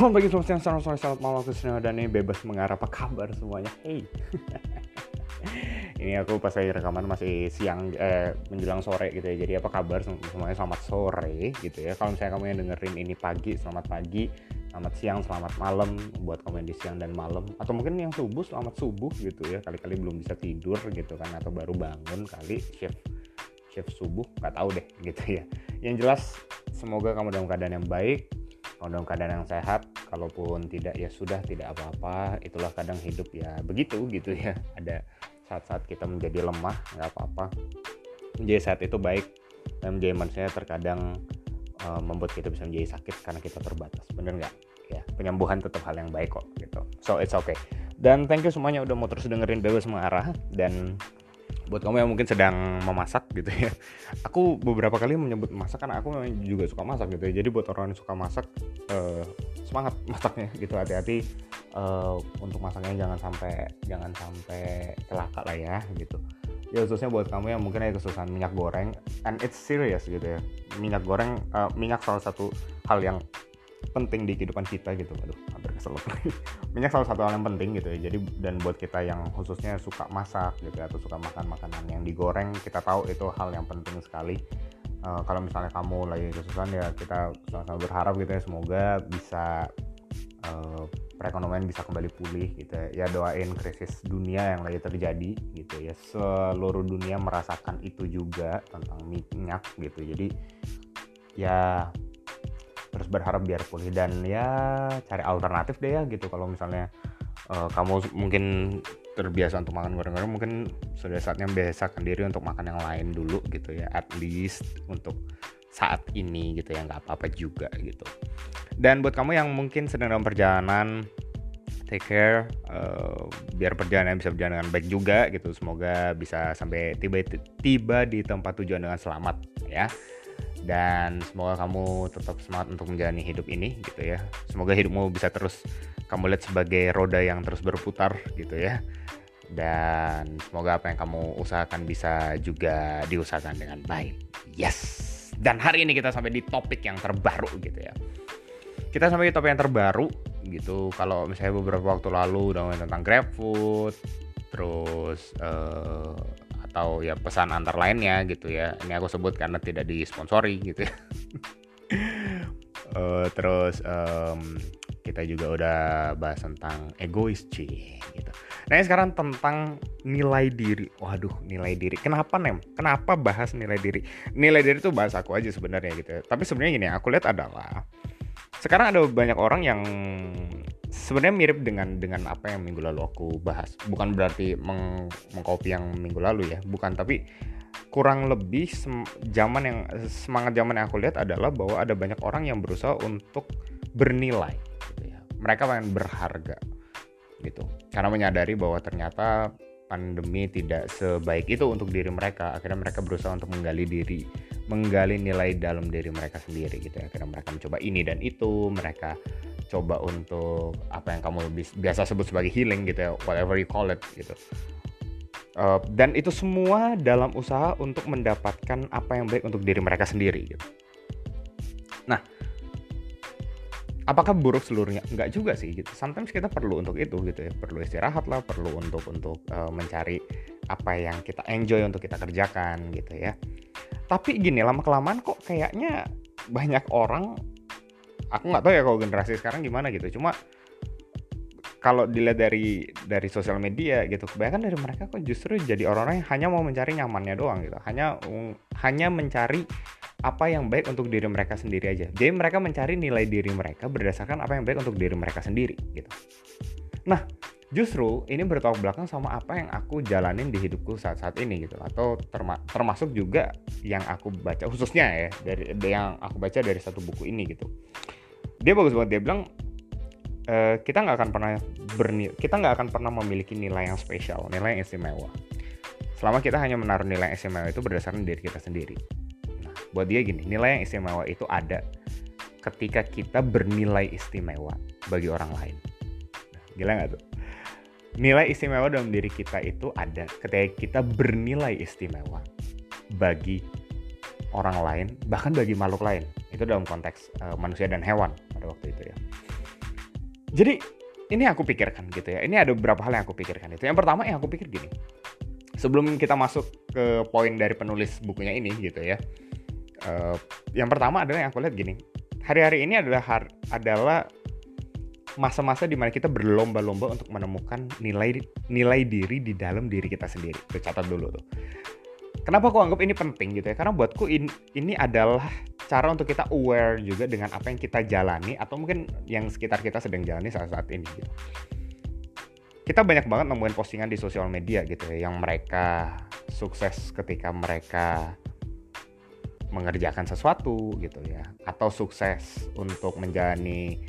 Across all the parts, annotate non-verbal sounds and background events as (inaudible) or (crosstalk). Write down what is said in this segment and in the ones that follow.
Selamat pagi, selamat siang, selamat sore, selamat malam, aku Sina dan ini bebas mengarah apa kabar semuanya. Hey. (laughs) ini aku pas lagi rekaman masih siang eh, menjelang sore gitu ya. Jadi apa kabar semuanya selamat sore gitu ya. Kalau misalnya kamu yang dengerin ini pagi, selamat pagi, selamat siang, selamat malam buat kamu yang di siang dan malam atau mungkin yang subuh, selamat subuh gitu ya. Kali-kali belum bisa tidur gitu kan atau baru bangun kali shift shift subuh nggak tahu deh gitu ya. Yang jelas semoga kamu dalam keadaan yang baik kalau dalam keadaan yang sehat kalaupun tidak ya sudah tidak apa-apa. Itulah kadang hidup ya begitu gitu ya. (laughs) Ada saat-saat kita menjadi lemah nggak apa-apa. Menjadi sehat itu baik. Dan menjadi manusia terkadang uh, membuat kita bisa menjadi sakit karena kita terbatas. Bener nggak? Ya penyembuhan tetap hal yang baik kok gitu. So it's okay. Dan thank you semuanya udah mau terus dengerin bebas mengarah. Dan buat kamu yang mungkin sedang memasak gitu ya. (laughs) Aku beberapa kali menyebut masak karena aku juga suka masak gitu ya. Jadi buat orang yang suka masak uh, semangat (laughs) masaknya gitu. Hati-hati uh, untuk masaknya jangan sampai jangan sampai celaka lah ya gitu. Ya khususnya buat kamu yang mungkin ada kesusahan minyak goreng and it's serious gitu ya. Minyak goreng uh, minyak salah satu hal yang penting di kehidupan kita gitu. Aduh hampir kesel (laughs) minyak salah satu hal yang penting gitu ya. Jadi dan buat kita yang khususnya suka masak gitu ya, atau suka makan makanan yang digoreng kita tahu itu hal yang penting sekali. Uh, kalau misalnya kamu lagi kesusahan ya kita sama-sama berharap gitu ya semoga bisa uh, perekonomian bisa kembali pulih gitu ya. ya doain krisis dunia yang lagi terjadi gitu ya. Seluruh dunia merasakan itu juga tentang minyak gitu. Jadi ya terus berharap biar pulih dan ya cari alternatif deh ya gitu. Kalau misalnya uh, kamu mungkin terbiasa untuk makan goreng-goreng mungkin sudah saatnya biasakan diri untuk makan yang lain dulu gitu ya at least untuk saat ini gitu ya nggak apa-apa juga gitu. Dan buat kamu yang mungkin sedang dalam perjalanan take care uh, biar perjalanan bisa berjalan dengan baik juga gitu. Semoga bisa sampai tiba tiba di tempat tujuan dengan selamat ya dan semoga kamu tetap semangat untuk menjalani hidup ini gitu ya. Semoga hidupmu bisa terus kamu lihat sebagai roda yang terus berputar gitu ya. Dan semoga apa yang kamu usahakan bisa juga diusahakan dengan baik. Yes. Dan hari ini kita sampai di topik yang terbaru gitu ya. Kita sampai di topik yang terbaru gitu. Kalau misalnya beberapa waktu lalu udah tentang GrabFood terus uh, atau ya pesan antar lainnya gitu ya. Ini aku sebut karena tidak disponsori gitu ya. Uh, (laughs) terus um, kita juga udah bahas tentang egois sih gitu. Nah sekarang tentang nilai diri. Waduh nilai diri. Kenapa nem? Kenapa bahas nilai diri? Nilai diri itu bahas aku aja sebenarnya gitu ya. tapi sebenarnya gini aku lihat adalah sekarang ada banyak orang yang sebenarnya mirip dengan dengan apa yang minggu lalu aku bahas. Bukan berarti meng, mengcopy yang minggu lalu ya bukan. Tapi kurang lebih zaman yang semangat zaman yang aku lihat adalah bahwa ada banyak orang yang berusaha untuk bernilai gitu ya. Mereka pengen berharga gitu. Karena menyadari bahwa ternyata pandemi tidak sebaik itu untuk diri mereka. Akhirnya mereka berusaha untuk menggali diri menggali nilai dalam diri mereka sendiri gitu ya. Akhirnya mereka mencoba ini dan itu mereka coba untuk apa yang kamu biasa sebut sebagai healing gitu ya whatever you call it gitu. Uh, dan itu semua dalam usaha untuk mendapatkan apa yang baik untuk diri mereka sendiri gitu. Nah apakah buruk seluruhnya? Enggak juga sih gitu. Sometimes kita perlu untuk itu gitu ya. Perlu istirahat lah perlu untuk untuk uh, mencari apa yang kita enjoy untuk kita kerjakan gitu ya tapi gini lama kelamaan kok kayaknya banyak orang aku nggak tahu ya kalau generasi sekarang gimana gitu. Cuma kalau dilihat dari dari sosial media gitu kebanyakan dari mereka kok justru jadi orang-orang yang hanya mau mencari nyamannya doang gitu. Hanya hanya mencari apa yang baik untuk diri mereka sendiri aja. Jadi mereka mencari nilai diri mereka berdasarkan apa yang baik untuk diri mereka sendiri gitu. Nah justru ini bertolak belakang sama apa yang aku jalanin di hidupku saat-saat ini gitu. Atau terma termasuk juga yang aku baca khususnya ya dari yang aku baca dari satu buku ini gitu. Dia bagus banget dia bilang e, kita nggak akan pernah bernilai kita nggak akan pernah memiliki nilai yang spesial nilai yang istimewa. Selama kita hanya menaruh nilai yang istimewa itu berdasarkan diri kita sendiri. Nah buat dia gini nilai yang istimewa itu ada ketika kita bernilai istimewa bagi orang lain. Nah, gila nggak tuh nilai istimewa dalam diri kita itu ada ketika kita bernilai istimewa bagi orang lain, bahkan bagi makhluk lain. Itu dalam konteks uh, manusia dan hewan pada waktu itu ya. jadi ini aku pikirkan gitu ya ini ada beberapa hal yang aku pikirkan itu yang pertama yang aku pikir gini sebelum kita masuk ke poin dari penulis bukunya ini gitu ya uh, yang pertama adalah yang aku lihat gini hari-hari ini adalah har adalah masa-masa di mana kita berlomba-lomba untuk menemukan nilai nilai diri di dalam diri kita sendiri. Tuh catat dulu tuh. Kenapa aku anggap ini penting gitu ya? Karena buatku in, ini adalah cara untuk kita aware juga dengan apa yang kita jalani atau mungkin yang sekitar kita sedang jalani saat-saat ini gitu. Kita banyak banget nemuin postingan di sosial media gitu ya yang mereka sukses ketika mereka mengerjakan sesuatu gitu ya atau sukses untuk menjalani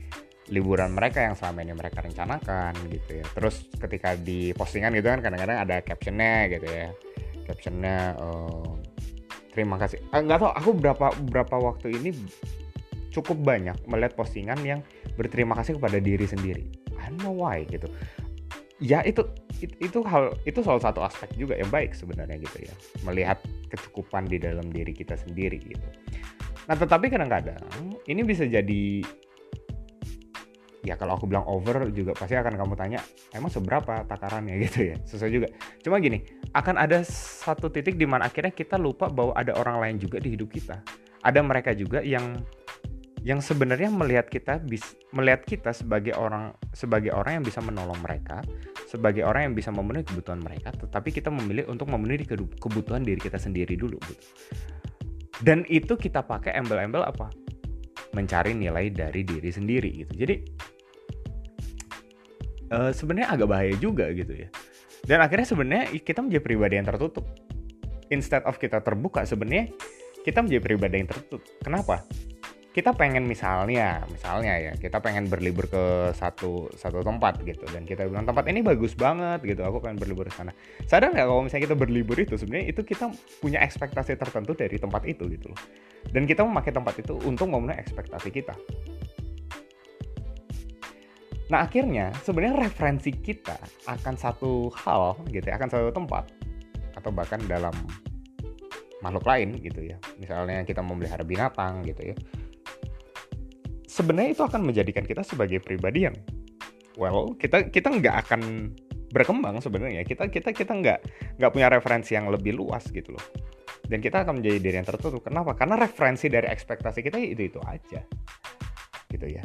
liburan mereka yang selama ini mereka rencanakan gitu ya. Terus ketika di postingan gitu kan kadang-kadang ada captionnya gitu ya. Captionnya uh, terima kasih. Uh, nggak tahu aku berapa berapa waktu ini cukup banyak melihat postingan yang berterima kasih kepada diri sendiri. I don't know why gitu. Ya itu itu, itu hal itu salah satu aspek juga yang baik sebenarnya gitu ya. Melihat kecukupan di dalam diri kita sendiri gitu. Nah tetapi kadang-kadang ini bisa jadi ya kalau aku bilang over juga pasti akan kamu tanya emang seberapa takarannya? (laughs) Gitu ya sesuai juga. Cuma gini akan ada satu titik di mana akhirnya kita lupa bahwa ada orang lain juga di hidup kita. Ada mereka juga yang yang sebenarnya melihat kita bis, melihat kita sebagai orang sebagai orang yang bisa menolong mereka sebagai orang yang bisa memenuhi kebutuhan mereka tetapi kita memilih untuk memenuhi kebutuhan diri kita sendiri dulu gitu. Dan itu kita pakai embel-embel apa mencari nilai dari diri sendiri gitu. Jadi uh, sebenarnya agak bahaya juga gitu ya. Dan akhirnya sebenarnya kita menjadi pribadi yang tertutup. Instead of kita terbuka sebenarnya kita menjadi pribadi yang tertutup. Kenapa kita pengen misalnya misalnya ya kita pengen berlibur ke satu satu tempat gitu. Dan kita bilang tempat ini bagus banget gitu. Aku pengen berlibur ke sana. Sadar nggak kalau misalnya kita berlibur itu sebenarnya itu kita punya ekspektasi tertentu dari tempat itu gitu loh. Dan kita memakai tempat itu untuk memenuhi ekspektasi kita. Nah akhirnya sebenarnya referensi kita akan satu hal gitu ya akan satu tempat atau bahkan dalam makhluk lain gitu ya. Misalnya kita memelihara binatang gitu ya sebenarnya itu akan menjadikan kita sebagai pribadi yang well kita kita nggak akan berkembang sebenarnya. Kita kita kita nggak nggak punya referensi yang lebih luas gitu loh. Dan kita akan menjadi diri yang tertutup. Kenapa? Karena referensi dari ekspektasi kita itu itu aja. Gitu ya.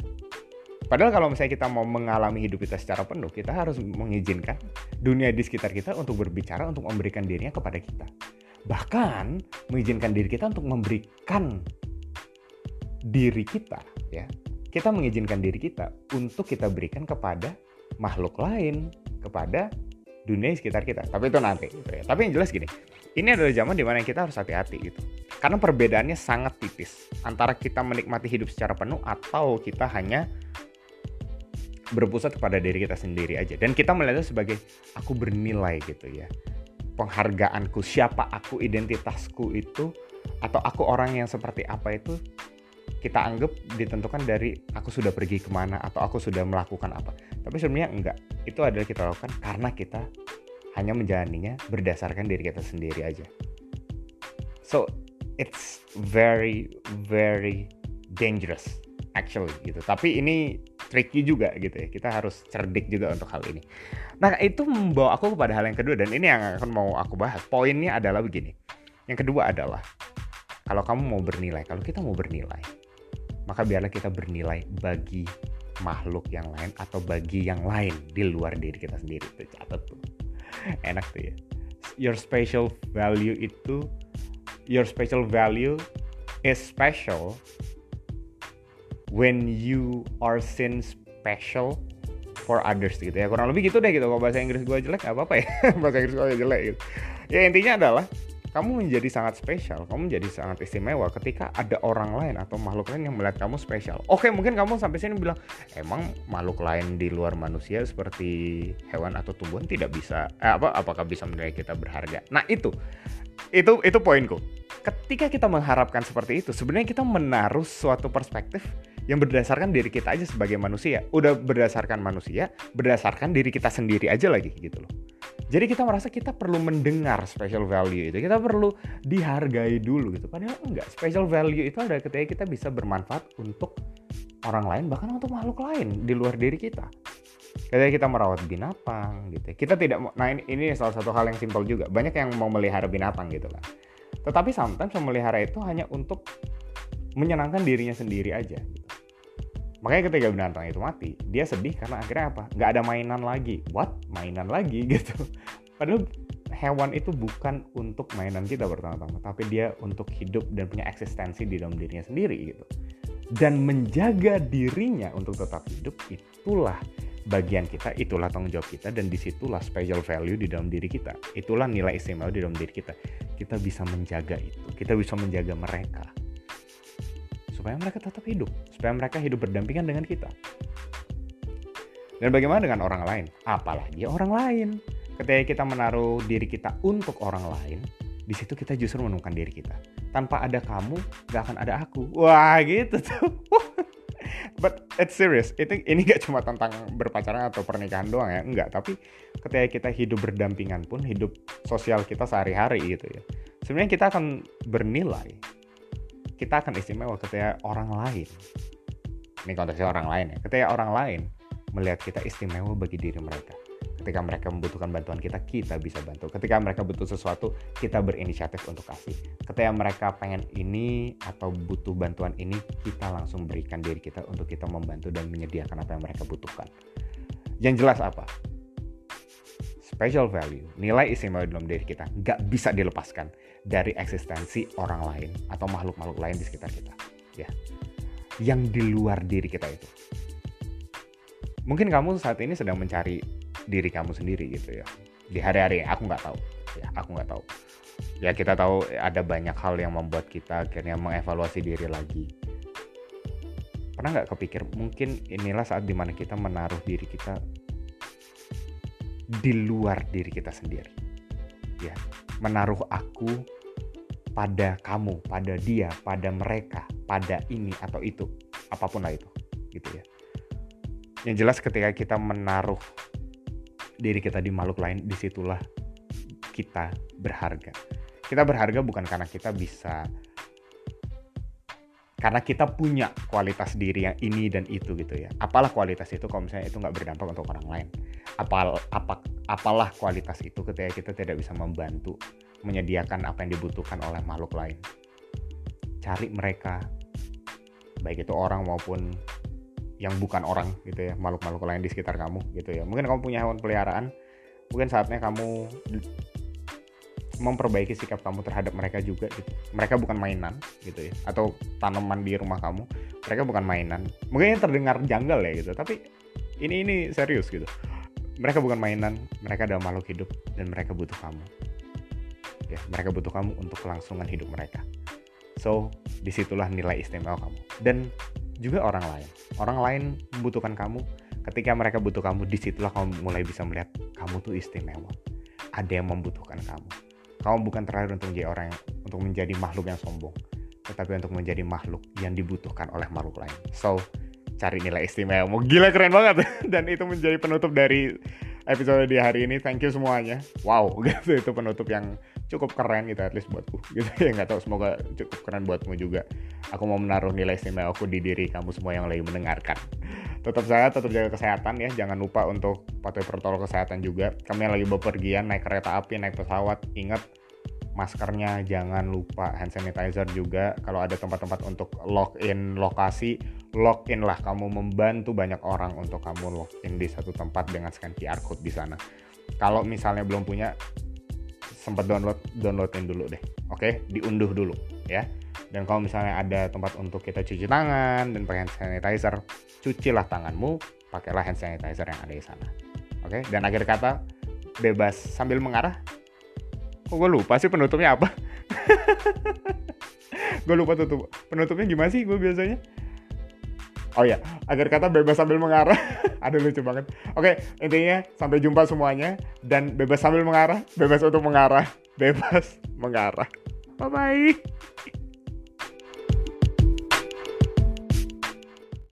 Padahal kalau misalnya kita mau mengalami hidup kita secara penuh kita harus mengizinkan dunia di sekitar kita untuk berbicara untuk memberikan dirinya kepada kita. Bahkan mengizinkan diri kita untuk memberikan diri kita ya. Kita mengizinkan diri kita untuk kita berikan kepada makhluk lain kepada dunia di sekitar kita. Tapi itu nanti gitu ya. tapi yang jelas gini ini adalah zaman di mana kita harus hati-hati gitu. Karena perbedaannya sangat tipis antara kita menikmati hidup secara penuh atau kita hanya berpusat kepada diri kita sendiri aja. Dan kita melihatnya sebagai aku bernilai gitu ya. Penghargaanku siapa aku identitasku itu atau aku orang yang seperti apa itu kita anggap ditentukan dari aku sudah pergi ke mana atau aku sudah melakukan apa. Tapi sebenarnya enggak. Itu adalah kita lakukan karena kita hanya menjalaninya berdasarkan diri kita sendiri aja. So it's very very dangerous actually gitu. Tapi ini tricky juga gitu ya. Kita harus cerdik juga untuk hal ini. Nah itu membawa aku kepada hal yang kedua dan ini yang akan mau aku bahas. Poinnya adalah begini. Yang kedua adalah kalau kamu mau bernilai, kalau kita mau bernilai, maka biarlah kita bernilai bagi makhluk yang lain atau bagi yang lain di luar diri kita sendiri. Itu catat tuh. (laughs) Enak tuh ya. Your special value itu your special value is special when you are seen special for others gitu ya. Kurang lebih gitu deh gitu. Kalau bahasa Inggris gue jelek apa apa ya. (laughs) Bahasa Inggris gue jelek gitu. Ya intinya adalah kamu menjadi sangat spesial, kamu menjadi sangat istimewa ketika ada orang lain atau makhluk lain yang melihat kamu spesial. Oke, mungkin kamu sampai sini bilang, emang makhluk lain di luar manusia seperti hewan atau tumbuhan tidak bisa, eh, apa, apakah bisa menilai kita berharga? Nah itu, itu, itu poinku. Ketika kita mengharapkan seperti itu, sebenarnya kita menaruh suatu perspektif yang berdasarkan diri kita aja sebagai manusia. Udah berdasarkan manusia, berdasarkan diri kita sendiri aja lagi gitu loh. Jadi kita merasa kita perlu mendengar special value itu, kita perlu dihargai dulu gitu. Padahal enggak, special value itu ada ketika kita bisa bermanfaat untuk orang lain bahkan untuk makhluk lain di luar diri kita ketika kita merawat binatang gitu ya. kita tidak nah ini, salah satu hal yang simpel juga banyak yang mau melihara binatang gitu kan tetapi sometimes memelihara itu hanya untuk menyenangkan dirinya sendiri aja gitu. Makanya ketika binatang itu mati dia sedih karena akhirnya apa? Nggak ada mainan lagi. What? Mainan lagi (laughs) gitu. Padahal hewan itu bukan untuk mainan kita pertama-tama tapi dia untuk hidup dan punya eksistensi di dalam dirinya sendiri gitu. Dan menjaga dirinya untuk tetap hidup itulah bagian kita, itulah tanggung jawab kita dan di situlah special value di dalam diri kita. Itulah nilai istimewa di dalam diri kita. Kita bisa menjaga itu, kita bisa menjaga mereka supaya mereka tetap hidup, supaya mereka hidup berdampingan dengan kita. Dan bagaimana dengan orang lain? Apalagi orang lain. Ketika kita menaruh diri kita untuk orang lain, di situ kita justru menemukan diri kita. Tanpa ada kamu, gak akan ada aku. Wah gitu tuh. (laughs) But it's serious. Itu ini gak cuma tentang berpacaran atau pernikahan doang ya, enggak. Tapi ketika kita hidup berdampingan pun, hidup sosial kita sehari-hari gitu ya. Sebenarnya kita akan bernilai. Kita akan istimewa ketika orang lain. Ini konteksnya orang lain ya. Ketika orang lain melihat kita istimewa bagi diri mereka. Ketika mereka membutuhkan bantuan kita kita bisa bantu. Ketika mereka butuh sesuatu kita berinisiatif untuk kasih. Ketika mereka pengen ini atau butuh bantuan ini kita langsung berikan diri kita untuk kita membantu dan menyediakan apa yang mereka butuhkan. Yang jelas apa? Special value nilai istimewa dalam diri kita nggak bisa dilepaskan dari eksistensi orang lain atau makhluk-makhluk lain di sekitar kita ya. Yang di luar diri kita itu. Mungkin kamu saat ini sedang mencari diri kamu sendiri gitu ya. Di hari-hari aku nggak tahu ya aku nggak tahu. Ya kita tahu ada banyak hal yang membuat kita akhirnya mengevaluasi diri lagi. Pernah nggak kepikir mungkin inilah saat di mana kita menaruh diri kita di luar diri kita sendiri ya menaruh aku pada kamu pada dia pada mereka pada ini atau itu apa pun lah itu gitu ya yang jelas ketika kita menaruh diri kita di makhluk lain, di situlah kita berharga. Kita berharga bukan karena kita bisa karena kita punya kualitas diri yang ini dan itu gitu ya. Apalah kualitas itu kalau misalnya itu nggak berdampak untuk orang lain. Apal, apa, apalah kualitas itu ketika kita tidak bisa membantu menyediakan apa yang dibutuhkan oleh makhluk lain. Cari mereka, baik itu orang maupun yang bukan orang gitu ya makhluk-makhluk lain di sekitar kamu gitu ya mungkin kamu punya hewan peliharaan mungkin saatnya kamu memperbaiki sikap kamu terhadap mereka juga gitu mereka bukan mainan gitu ya atau tanaman di rumah kamu mereka bukan mainan mungkin terdengar janggal ya gitu tapi ini ini serius gitu mereka bukan mainan mereka adalah makhluk hidup dan mereka butuh kamu ya mereka butuh kamu untuk kelangsungan hidup mereka so di situlah nilai istimewa kamu dan juga orang lain. Orang lain membutuhkan kamu. Ketika mereka butuh kamu, di situlah kamu mulai bisa melihat kamu tuh istimewa. Ada yang membutuhkan kamu. Kamu bukan terakhir untuk menjadi orang yang, untuk menjadi makhluk yang sombong, tetapi untuk menjadi makhluk yang dibutuhkan oleh makhluk lain. So, cari nilai istimewa. Mau gila keren banget. (laughs) Dan itu menjadi penutup dari episode di hari ini. Thank you semuanya. Wow, (laughs) gitu itu penutup yang cukup keren gitu at least buatku. (laughs) Gitu ya nggak tahu semoga cukup keren buatmu juga. Aku mau menaruh nilai istimewa aku di diri kamu semua yang lagi mendengarkan. (laughs) Tetap saya tetap jaga kesehatan ya. Jangan lupa untuk patuhi protokol kesehatan juga. Kami yang lagi bepergian naik kereta api naik pesawat ingat maskernya. Jangan lupa hand sanitizer juga. Kalau ada tempat-tempat untuk login lokasi login lah. Kamu membantu banyak orang untuk kamu login di satu tempat dengan scan QR code di sana. Kalau misalnya belum punya sempat download downloadin dulu deh. Oke? Okay? diunduh dulu ya. Dan kalau misalnya ada tempat untuk kita cuci tangan dan pakai hand sanitizer cucilah tanganmu pakailah hand sanitizer yang ada di sana. Oke? Okay? dan akhir kata bebas sambil mengarah. Kok gue lupa sih penutupnya apa? (laughs) Gue lupa tutup. Penutupnya gimana sih gue biasanya Oh ya, agar kata bebas sambil mengarah. (laughs) Aduh lucu banget. Oke, intinya sampai jumpa semuanya dan bebas sambil mengarah, bebas untuk mengarah, (laughs) bebas mengarah. Bye bye.